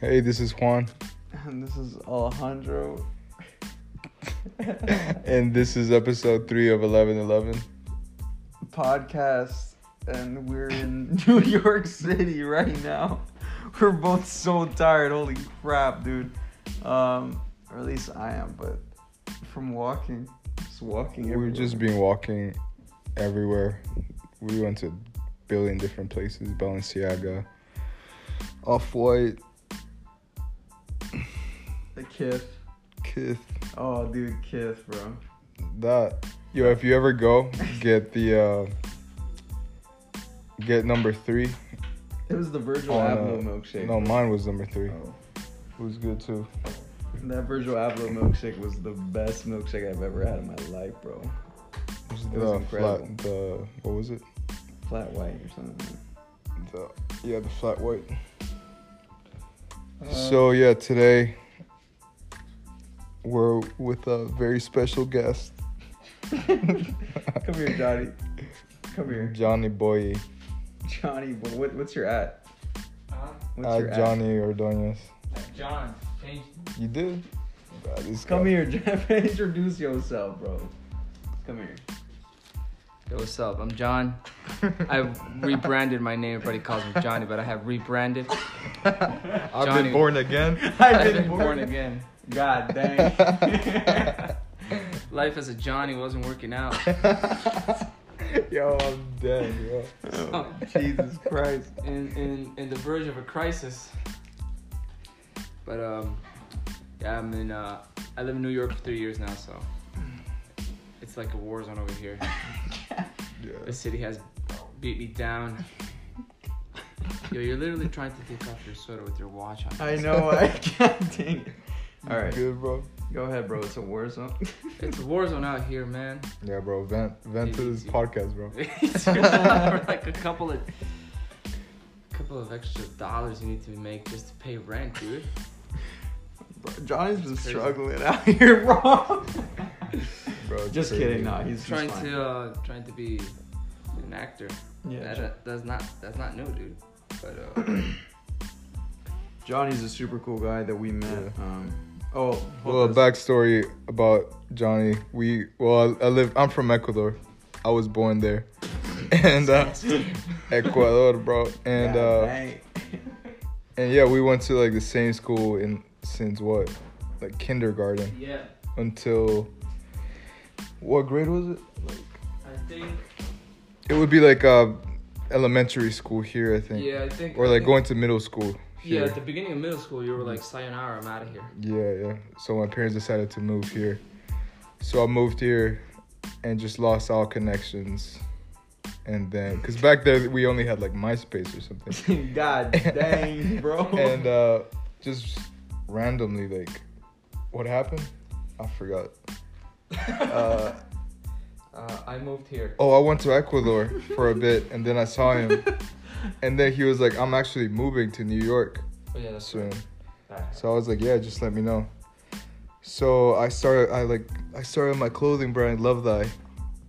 Hey, this is Juan, And this is Alejandro. and this is episode three of Eleven Eleven. podcast, and we're in New York City right now. We're both so tired. Holy crap, dude. Um, or at least I am, but from walking, just walking. We've everywhere. just been walking everywhere. We went to a billion different places: Balenciaga, Off White, the Kith. Kith. Oh, dude, Kith, bro. That yo, if you ever go, get the uh, get number three. It was the Virgil on, uh, Abloh milkshake. No, mine was number three. Oh. It was good too. That Virgil Abloh milkshake was the best milkshake I've ever had in my life, bro. It was It the was incredible. flat. The what was it? Flat white or something. The yeah, the flat white. Uh, So yeah, today we're with a very special guest, Come here, Johnny. Come here. Johnny Boy, Johnny, but what, what's your at? Huh? What's uh, your at? Johnny Ordonez. John, change. You did? Bro, this Come guy- here, Jeff. Introduce yourself, bro. Come here. Yo, what's up? I'm John. I've rebranded my name. Everybody calls me Johnny, but I have rebranded. I've Johnny. been born again. I've been born again. God dang. Life as a Johnny wasn't working out. yo, I'm dead, yo. Oh, Jesus Christ. In in in the verge of a crisis. But um, yeah, I'm in. Uh, I live in New York for three years now, so it's like a war zone over here. The city has beat me down. Yo, you're literally trying to take off your sweater with your watch on. I know. I can't dang it. All right. Good, bro. Go ahead, bro. It's a war zone. It's a war zone out here, man. Yeah, bro. Vent, vent to this podcast, bro. For like a couple of a couple of extra dollars you need to make just to pay rent, dude. Bro, Johnny's been struggling out here, bro. Bro, Just crazy. kidding. Nah, he's just trying fine. to uh trying to be an actor. Yeah, that, Jo- that- that's not that's not new, dude. But uh, Johnny's a super cool guy that we met. Yeah. Um, oh, Well, a backstory about Johnny. We well, I, I live. I'm from Ecuador. I was born there, and uh, Ecuador, bro. And uh, and yeah, we went to like the same school in since what, like kindergarten yeah, until what grade was it? Like, I think It would be like uh, elementary school here, I think, yeah, I think or like think- going to middle school. Yeah, Here. at the beginning of middle school, you were like, "Sayonara, I'm out of here." Yeah, yeah. So my parents decided to move here. So I moved here and just lost all connections. And then, cause back there we only had like MySpace or something. God dang, bro. and uh, just randomly, like, what happened? I forgot. Uh, Uh, I moved here. oh, I went to Ecuador for a bit, and then I saw him, and then he was like, "I'm actually moving to New York Oh yeah, that's soon." right. So I was like, yeah, just let me know. So I started, I like, I started my clothing brand, Love Thy,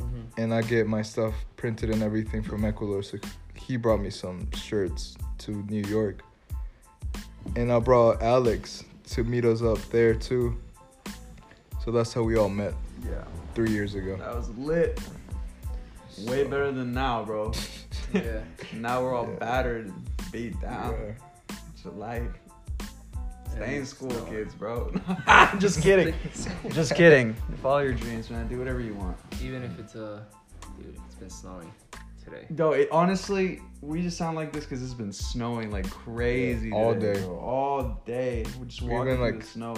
Mhm. and I get my stuff printed and everything from Ecuador. So he brought me some shirts to New York, and I brought Alex to meet us up there too. So that's how we all met yeah, three years ago. that was lit. Way So- better than now, bro. Yeah. now we're all Yeah. battered, and beat down. Yeah. It's a life. Stay in school, not- kids, bro. Just kidding. Just kidding. Follow your dreams, man. Do whatever you want. Even if it's uh, dude, it's been snowing today. No, it, honestly, we just sound like this because it's been snowing like crazy Yeah, all today, day. bro. all day. We're just We've walking been, through like, the snow,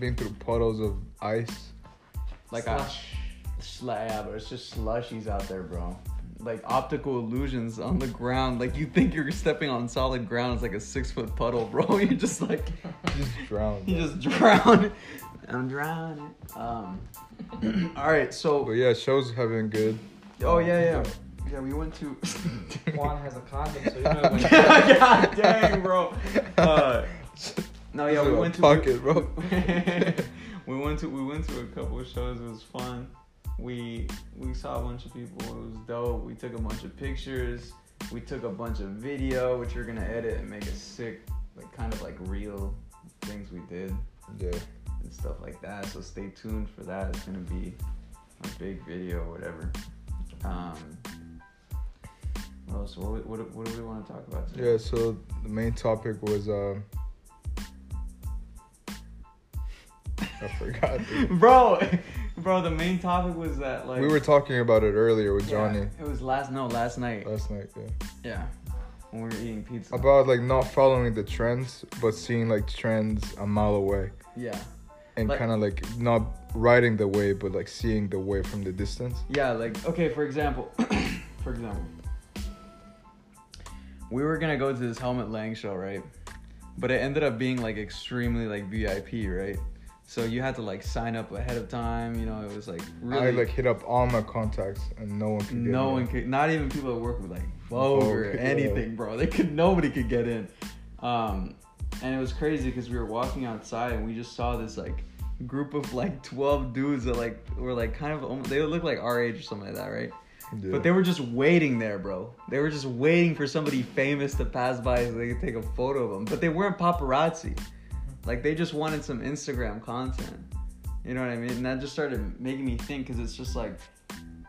Been through puddles of ice. like Slush. a slab. yeah, it's just slushies out there, bro. Like optical illusions on the ground. Like you think you're stepping on solid ground. It's like a six foot puddle, bro. You're just like Just drown. you just drown. I'm drowning. Um. all right, so But yeah, shows have been good. oh yeah yeah yeah we went to. Juan has a condom, so you know when. God dang, bro. Uh, no, yeah, we went a to pocket, bro. we went to we went to a couple of shows. It was fun. We we saw a bunch of people. It was dope. We took a bunch of pictures. We took a bunch of video, which we're gonna edit and make a sick like kind of like real things we did Yeah. and stuff like that. So stay tuned for that. It's gonna be a big video or whatever. Um, what else? What, what, what do we want to talk about today? Yeah. So the main topic was um. I forgot. bro, bro. The main topic was that like we were talking about it earlier with Yeah, Johnny it was last no last night. last night. Yeah. Yeah, when we were eating pizza. About like not following the trends, but seeing like trends a mile away, yeah, and Like- kind of like not riding the wave, but like seeing the wave from the distance. yeah. Like okay, for example, for example, we were gonna go to this Helmut Lang show, right? But it ended up being like extremely like VIP, right? So you had to like sign up ahead of time. You know, it was like really I like hit up all my contacts, and no one could get no in. one could, not even people at work with like Vogue or Vogue, yeah. anything, bro. They could, nobody could get in. Um, and it was crazy because we were walking outside and we just saw this like group of like twelve dudes that like were like kind of they look like our age or something like that, right? Yeah. But they were just waiting there, bro. They were just waiting for somebody famous to pass by so they could take a photo of them. But they weren't paparazzi. Like they just wanted some Instagram content. You know what I mean? And that just started making me think because it's just like,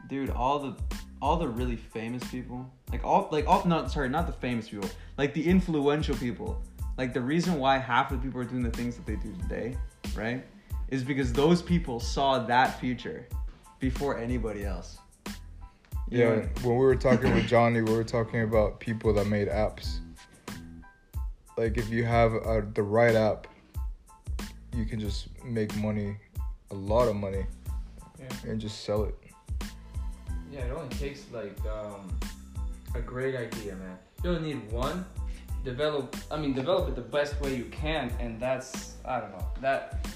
dude, all the all the really famous people, like all like all not sorry, not the famous people, like the influential people. Like the reason why half of the people are doing the things that they do today, right? Is because those people saw that future before anybody else. You Yeah, when we were talking with Johnny, we were talking about people that made apps. Like if you have uh the right app, you can just make money, a lot of money, Yeah. and just sell it. Yeah, it only takes like um, a great idea, man. You only need one. Develop. I mean, develop it the best way you can, and that's I don't know that.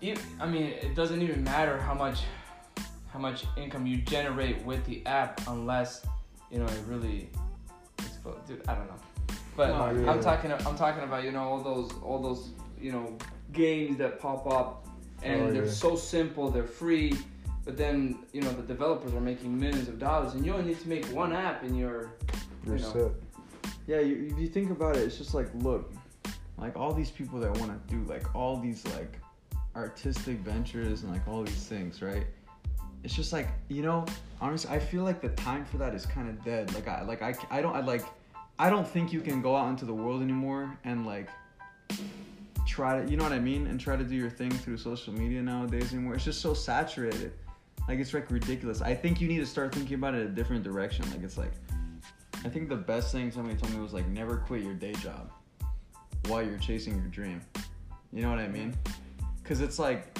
You, I mean, it doesn't even matter how much, how much income you generate with the app, unless you know it really. It's, dude, I don't know. But No. I'm talking. I'm talking about you know all those all those you know games that pop up, and Oh, they're yeah. so simple. They're free. But then you know the developers are making millions of dollars, and you only need to make one app, and you're You're You know. set. Yeah, you, if you think about it, it's just like, look, like all these people that want to do like all these like artistic ventures and like all these things, right? It's just like you know, honestly, I feel like the time for that is kind of dead. Like I, like I, I don't, I like, I don't think you can go out into the world anymore and like try to, you know what I mean, and try to do your thing through social media nowadays anymore. It's just so saturated. Like it's like ridiculous. I think you need to start thinking about it a different direction. Like it's like I think the best thing somebody told me was like never quit your day job while you're chasing your dream. You know what I mean? Cuz it's like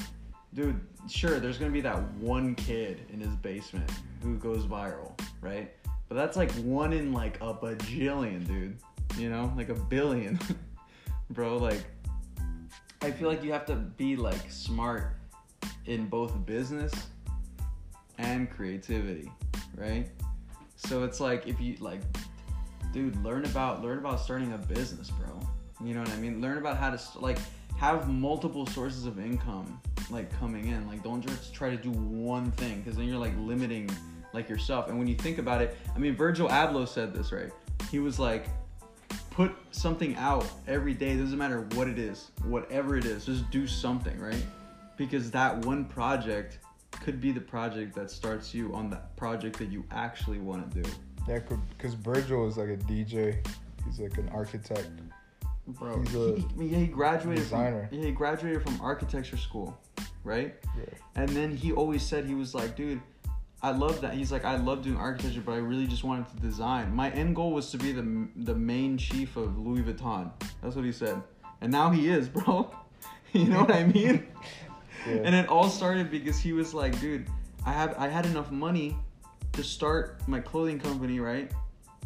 dude, sure there's going to be that one kid in his basement who goes viral, right? But that's like one in like a bajillion, dude. You know? Like a billion. Bro, like I feel like you have to be like smart in both business and creativity, right? So it's like if you like, dude, learn about learn about starting a business, bro. You know what I mean? Learn about how to like have multiple sources of income like coming in. Like don't just try to do one thing because then you're like limiting like yourself. And when you think about it, I mean, Virgil Abloh said this right. He was like, put something out every day. Doesn't matter what it is, whatever it is, just do something, right? Because that one project could be the project that starts you on that project that you actually want to do. Yeah, because Virgil is like a DJ. He's like an architect. Bro, He's a he, he- yeah, he graduated designer. From, yeah, he graduated from architecture school, right? Yeah. And then he always said he was like, dude, I love that. He's like, I love doing architecture, but I really just wanted to design. My end goal was to be the the main chief of Louis Vuitton. That's what he said. And now he is, bro. you know what I mean? Yeah. And it all started because he was like, dude, I have I had enough money to start my clothing company, right?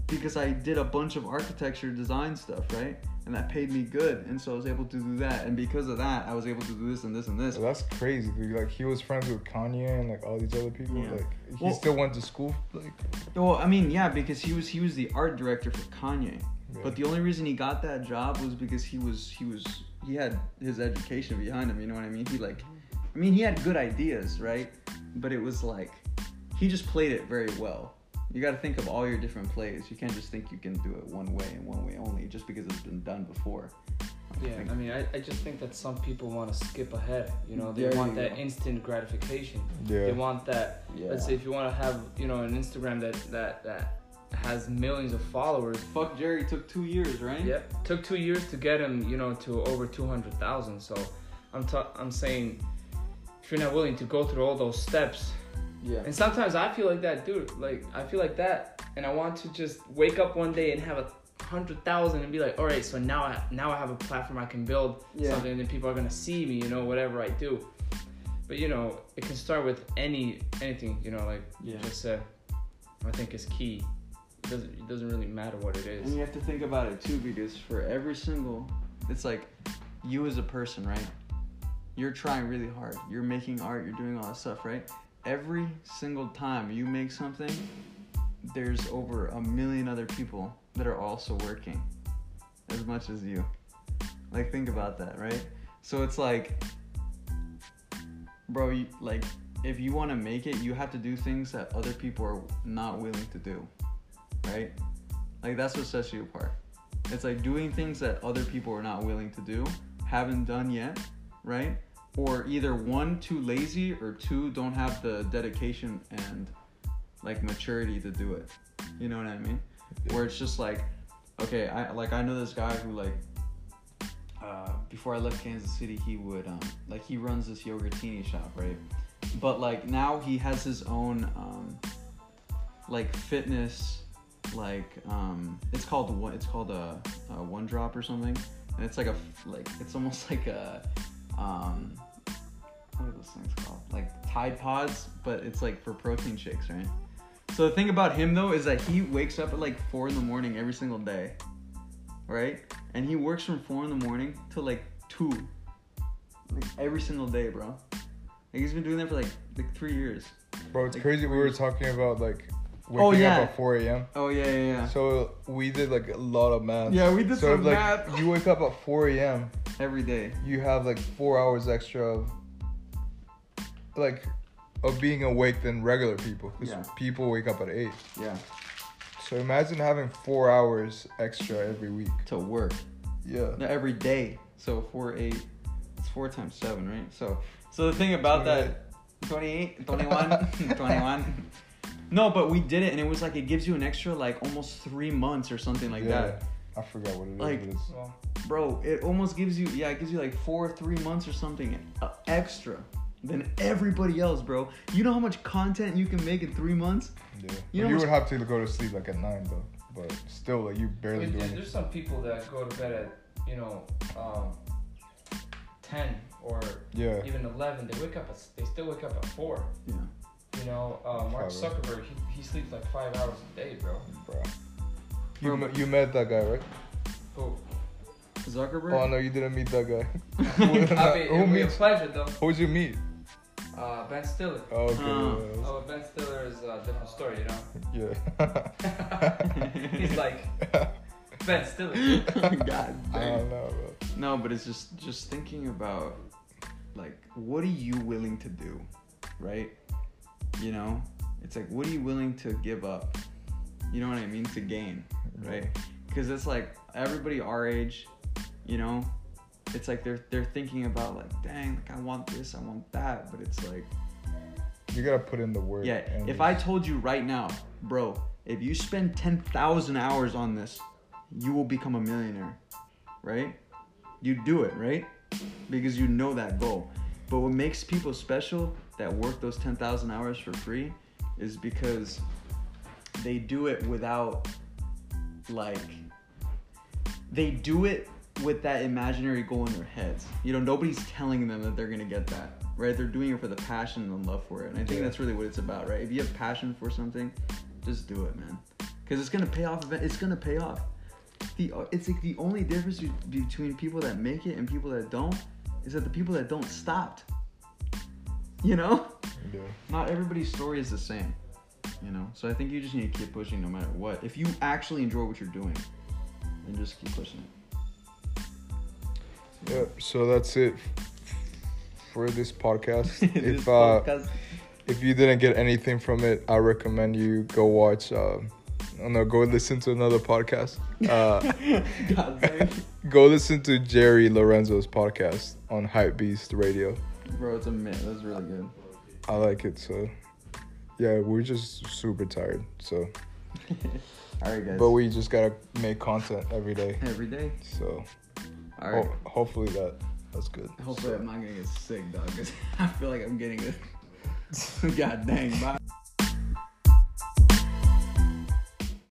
Because I did a bunch of architecture design stuff, right? And that paid me good, and so I was able to do that. And because of that, I was able to do this and this and this. So that's crazy. Dude. Like he was friends with Kanye and like all these other people. Yeah. Like he Well- still went to school. Like Well, I mean, yeah, because he was he was the art director for Kanye. yeah. But the only reason he got that job was because he was he was he had his education behind him. You know what I mean? He like, I mean, he had good ideas, right? But it was like, he just played it very well. You got to think of all your different plays. You can't just think you can do it one way and one way only just because it's been done before. Yeah, I mean, I, I just think that some people want to skip ahead. You know, they There want that go. instant gratification. Yeah. They want that. Yeah. Let's say if you want to have, you know, an Instagram that that that has millions of followers. Fuck Jerry took two years, right? Yep. Took two years to get him, you know, to over two hundred thousand. So, I'm ta- I'm saying, if you're not willing to go through all those steps, Yeah. and sometimes I feel like that, dude. Like I feel like that, and I want to just wake up one day and have a hundred thousand and be like, all right, so now I now I have a platform I can build Yeah. something, and then people are gonna see me, you know, whatever I do. But you know, it can start with any anything, you know, like Yeah. you just said. I think is key. It doesn't it doesn't really matter what it is. And you have to think about it too, because for every single, it's like you as a person, right? You're trying really hard. You're making art. You're doing all that stuff, right? Every single time you make something, there's over a million other people that are also working as much as you. Like think about that, right? So it's like, bro, you, like if you want to make it, you have to do things that other people are not willing to do, right? Like that's what sets you apart. It's like doing things that other people are not willing to do, haven't done yet, right? Or either one too lazy or two don't have the dedication and like maturity to do it. You know what I mean? Where it's just like, okay, I like I know this guy who like uh, before I left Kansas City, he would um, like he runs this yogurtini shop, right? But like now he has his own um, like fitness, like um, it's called one. It's called a, a one drop or something, and it's like a like it's almost like a um, what are those things called? Like Tide Pods, but it's like for protein shakes, right? So the thing about him though is that he wakes up at like four in the morning every single day, right? And he works from four in the morning till like two, like every single day, bro. Like he's been doing that for like like three years. Bro, it's Like, crazy. We were talking about like waking Oh, yeah. up at 4 a.m. Oh yeah, yeah, yeah. So we did like a lot of math. Yeah, we did so some if, like, math. You wake up at 4 a.m. Every day. You have like four hours extra of like of being awake than regular people. Because Yeah. people wake up at eight. Yeah. So imagine having four hours extra every week. To work. Yeah. No, every day. So four eight. It's four times seven, right? So so the thing about that 28, 21, 21. No, but we did it and it was like it gives you an extra like almost three months or something like yeah. that. I forgot what it is. Like- but it's, Bro, it almost gives you yeah, it gives you like four, three months or something uh, extra than everybody else, bro. You know how much content you can make in three months? yeah. You You, know you what's- would have to go to sleep like at nine though. But still, like you barely Wait, do there- anything. there's some people that go to bed at you know um, ten or Yeah. even eleven. They wake up. At, they still wake up at four. Yeah. You know, uh, Mark Zuckerberg. He, he sleeps like five hours a day, bro. Bro. You, met, you met that guy, right? Who? Zuckerberg? Oh no, you didn't meet that guy. I mean, it Who would be a pleasure though. Who'd you meet? Uh, Ben Stiller. Oh, okay. Oh. Oh, Ben Stiller is a different story, you know. yeah. He's like Ben Stiller. God I don't know, bro. No, but it's just just thinking about like what are you willing to do, right? You know, it's like what are you willing to give up? You know what I mean to gain, right? Because it's like everybody our age, you know, it's like they're they're thinking about like, dang, like I want this, I want that, but it's like, You gotta put in the work. yeah. and If I told you right now, bro, if you spend ten thousand hours on this, you will become a millionaire, right? You do it, right? Because you know that goal. But what makes people special that work those 10,000 hours for free is because they do it without, like, they do it with that imaginary goal in their heads. You know, nobody's telling them that they're gonna get that, right? They're doing it for the passion and the love for it. And I think Yeah. that's really what it's about, right? If you have passion for something, just do it, man. Because it's gonna pay off. It's gonna pay off. The it's like the only difference between people that make it and people that don't is that the people that don't stopped. You know, Yeah. not everybody's story is the same. You know, so I think you just need to keep pushing no matter what. If you actually enjoy what you're doing, then just keep pushing it. Yeah. So that's it for this podcast. This if uh, podcast- if you didn't get anything from it, I recommend you go watch. Uh, I don't know, go listen to another podcast. Uh, go listen to Jerry Lorenzo's podcast on Hype Beast Radio. Bro, it's a myth. That's really good. I like it. So, yeah, we're just super tired. So, All right, guys. but we just gotta make content every day. every day. So, All right. ho- hopefully that that's good. Hopefully, I'm not gonna get sick, dog. Cause I feel like I'm getting it. God dang. Bye.